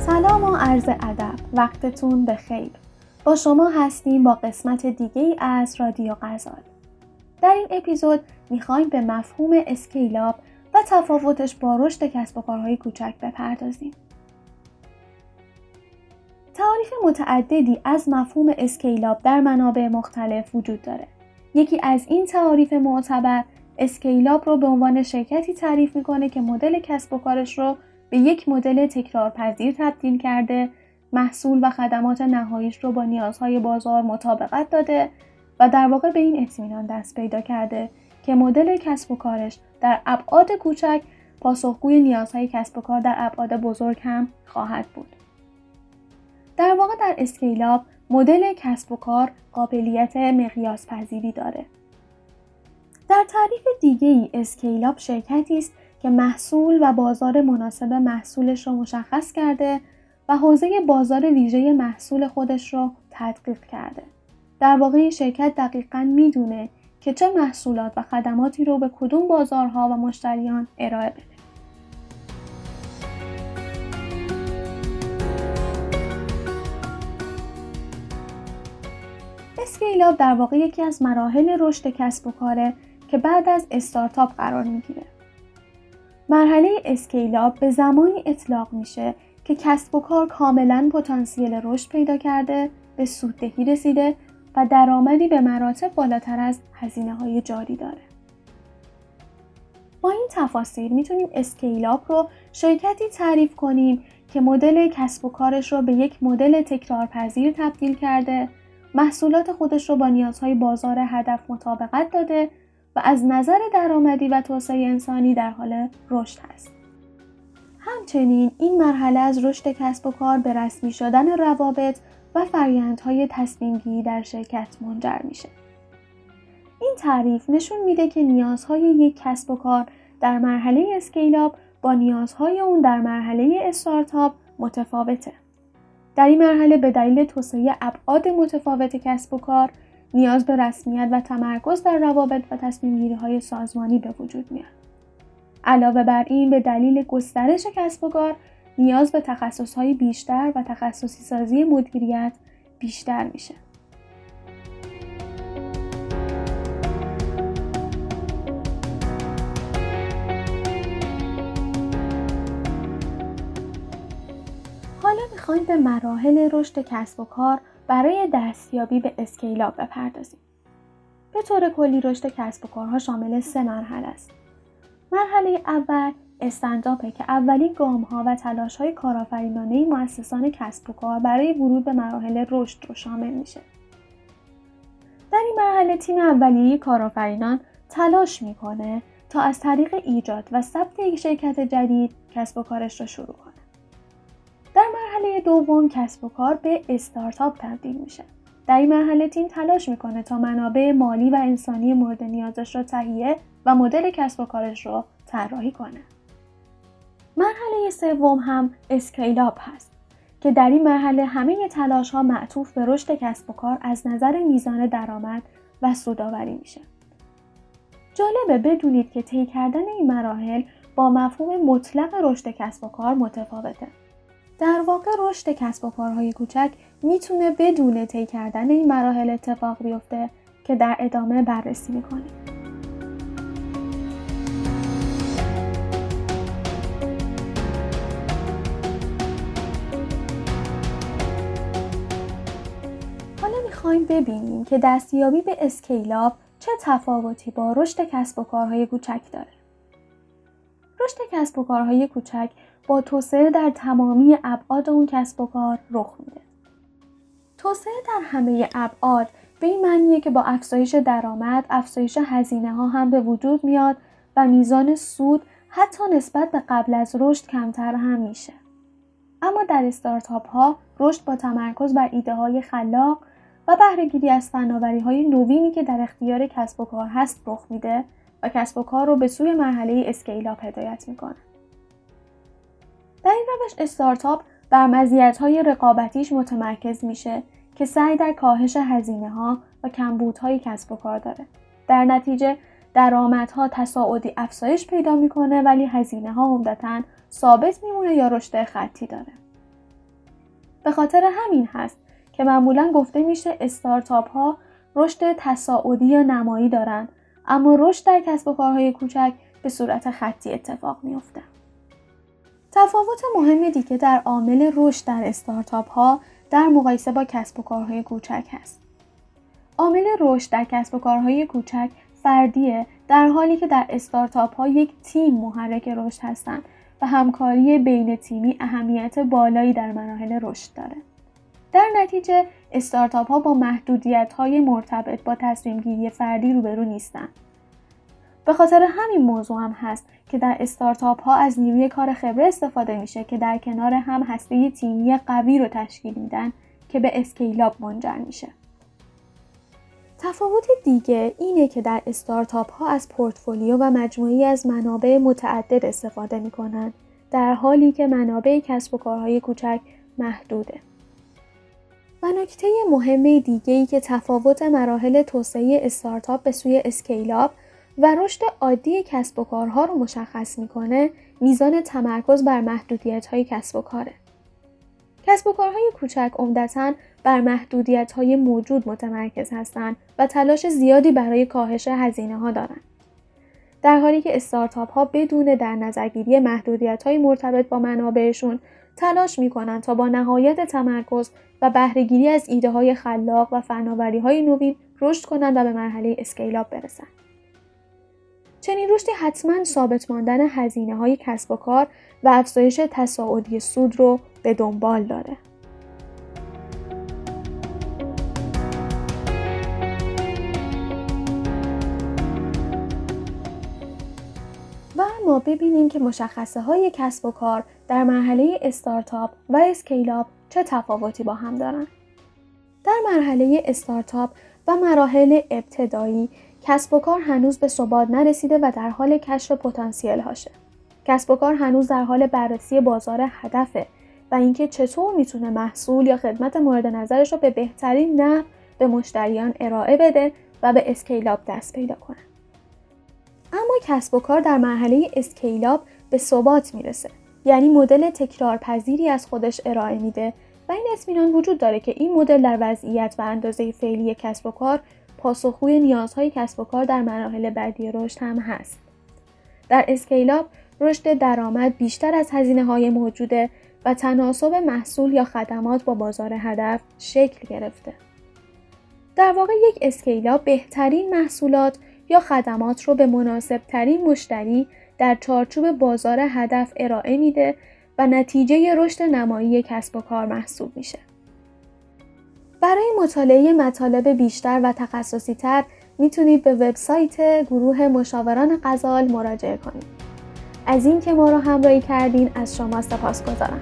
سلام و عرض ادب. وقتتون بخیر. با شما هستیم با قسمت دیگه از رادیو غزال. در این اپیزود می‌خوایم به مفهوم scale-up و تفاوتش با رشد کسب و کارهای کوچک بپردازیم. تعاریف متعددی از مفهوم scale-up در منابع مختلف وجود داره. یکی از این تعاریف معتبر scale-up رو به عنوان شرکتی تعریف می‌کنه که مدل کسب و کارش رو به یک مدل تکرارپذیر تبدیل کرده محصول و خدمات نهاییش رو با نیازهای بازار مطابقت داده و در واقع به این اطمینان دست پیدا کرده که مدل کسب و کارش در ابعاد کوچک پاسخگوی نیازهای کسب و کار در ابعاد بزرگ هم خواهد بود. در واقع در scale-up مدل کسب و کار قابلیت مقیاس پذیری داره. در تعریف دیگه ای scale-up شرکتی است که محصول و بازار مناسب محصولش رو مشخص کرده و حوزه بازار ویژه محصول خودش رو تدقیق کرده. در واقع این شرکت دقیقا می‌دونه که چه محصولات و خدماتی رو به کدوم بازارها و مشتریان ارائه بده. اسکیلاب در واقع یکی از مراحل رشد کسب و کاره که بعد از استارتاپ قرار می‌گیره. مرحله scale-up به زمانی اطلاق میشه که کسب و کار کاملا پتانسیل رشد پیدا کرده، به سوددهی رسیده و درآمدی به مراتب بالاتر از هزینه های جاری داره. با این تفاصیل می‌تونیم scale-up رو شرکتی تعریف کنیم که مدل کسب و کارش رو به یک مدل تکرارپذیر تبدیل کرده، محصولات خودش رو با نیازهای بازار هدف مطابقت داده و از نظر درآمدی و توسعه انسانی در حال رشد هست. همچنین این مرحله از رشد کسب و کار به رسمی شدن روابط و فرایندهای تصمیمگیری در شرکت منجر میشه. این تعریف نشون میده که نیازهای یک کسب و کار در مرحله اسکیلاب با نیازهای اون در مرحله استارتاپ متفاوته. در این مرحله به دلیل توسعه ابعاد متفاوت کسب و کار نیاز به رسمیت و تمرکز در روابط و تصمیم های سازمانی به وجود میاد. علاوه بر این به دلیل گسترش کسب و کار نیاز به های بیشتر و تخصصی سازی مدیریت بیشتر میشه. می‌خوایم به مراحل رشد کسب و کار برای دستیابی به اسکیلاب بپردازیم. به طور کلی رشد کسب و کارها شامل سه مرحله است. مرحله اول استنداپه که اولین گام ها و تلاش های کارآفرینانه مؤسسان کسب و کار برای ورود به مراحل رشد رو شامل میشه. در این مرحله تیم اولیه کارآفرینان تلاش می‌کنه تا از طریق ایجاد و ثبت یک شرکت جدید کسب و کارش را شروع کنه. دوم کسب و کار به استارتاپ تبدیل میشه. در این مرحله تیم تلاش می‌کنه تا منابع مالی و انسانی مورد نیازش را تهیه و مدل کسب و کارش را طراحی کنه. مرحله سوم هم اسکیلاب هست که در این مرحله همه تلاش ها معطوف به رشد کسب و کار از نظر میزان درآمد و سوداوری میشه. جالبه بدونید که طی کردن این مراحل با مفهوم مطلق رشد کسب و کار متفاوته. در واقع رشد کسب و کارهای کوچک می‌تونه بدون طی کردن این مراحل اتفاق بیفته که در ادامه بررسی می‌کنیم. حالا می‌خوایم ببینیم که دستیابی به اسکیلاب چه تفاوتی با رشد کسب و کارهای کوچک داره. رشد کسب و کارهای کوچک با توسعه در تمامی ابعاد اون کسب و کار رخ میده. توسعه در همه ابعاد به این معنیه که با افزایش درآمد، افزایش هزینه ها هم به وجود میاد و میزان سود حتی نسبت به قبل از رشد کمتر هم میشه. اما در استارتاپ ها رشد با تمرکز بر ایده های خلاق و بهره‌گیری از فناوری های نوینی که در اختیار کسب و کار هست رخ میده و کسب و کار رو به سوی مرحله scale-up هدایت می‌کنه. در این روش استارتاپ بر های رقابتیش متمرکز میشه که سعی در کاهش هزینه ها و کمبودهای کسب و کار داره. در نتیجه درآمدها تصاعدی افزایش پیدا می‌کنه ولی هزینه ها عمدتا ثابت میمونه یا رشد خطی داره. به خاطر همین هست که معمولا گفته میشه استارتاپ ها رشد تصاعدی یا نمایی دارن اما رشد در کسب و کارهای کوچک به صورت خطی اتفاق میافته. تفاوت مهم دیگه در عامل رشد در استارتاپ ها در مقایسه با کسب و کارهای کوچک هست. عامل رشد در کسب و کارهای کوچک فردیه در حالی که در استارتاپ ها یک تیم محرک رشد هستند و همکاری بین تیمی اهمیت بالایی در مراحل رشد داره. در نتیجه استارتاپ ها با محدودیت های مرتبط با تصمیم گیری فردی روبرو نیستند. به خاطر همین موضوع هم هست که در استارتاپ ها از نیروی کار خبره استفاده میشه که در کنار هم هسته تیمی قوی رو تشکیل میدن که به اسکیلاب منجر میشه. تفاوت دیگه اینه که در استارتاپ ها از پورتفولیو و مجموعی از منابع متعدد استفاده می‌کنن در حالی که منابع کسب و کارهای کوچک محدوده. و نکته مهم دیگه که تفاوت مراحل توسعه استارتاپ به سوی اسکیلاب و رشد عادی کسب و کارها رو مشخص می‌کنه میزان تمرکز بر محدودیت های کسب و کاره. کسب و کارهای کوچک عمدتا بر محدودیت های موجود متمرکز هستند و تلاش زیادی برای کاهش هزینه ها دارند. در حالی که استارتاپ ها بدون در نظرگیری محدودیت های مرتبط با منابعشون تلاش می کنند تا با نهایت تمرکز و بهرهگیری از ایده های خلاق و فناوری های نوین رشد کنند و به مرحله اسکیلاب برسند. چنین رشدی حتما ثابت ماندن هزینه های کسب و کار و افزایش تصاعدی سود رو به دنبال داره. ببینیم که مشخصه های کسب و کار در مرحله استارتاپ و اسکیلاب چه تفاوتی با هم دارند. در مرحله استارتاپ و مراحل ابتدایی کسب و کار هنوز به ثبات نرسیده و در حال کشف پتانسیل هاشه. کسب و کار هنوز در حال بررسی بازار هدفه و اینکه چطور می‌تونه محصول یا خدمت مورد نظرش رو به بهترین نحو به مشتریان ارائه بده و به scale-up دست پیدا کنه. اما کسب و کار در مرحله scale-up به ثبات می‌رسه یعنی مدل تکرارپذیری از خودش ارائه میده و این اطمینان وجود داره که این مدل در وضعیت و اندازه فعلی کسب و کار پاسخگوی نیازهای کسب و کار در مراحل بعدی رشد هم هست. در scale-up رشد درآمد بیشتر از هزینه های موجوده و تناسب محصول یا خدمات با بازار هدف شکل گرفته. در واقع یک اسکیلاب بهترین محصولات یا خدمات رو به مناسب ترین مشتری در چارچوب بازار هدف ارائه میده و نتیجه رشد نمایی کسب و کار محسوب میشه. برای مطالعه مطالب بیشتر و تخصصی تر می‌تونید به وبسایت گروه مشاوران غزال مراجعه کنید. از اینکه ما رو همراهی کردین از شما سپاس گذارم.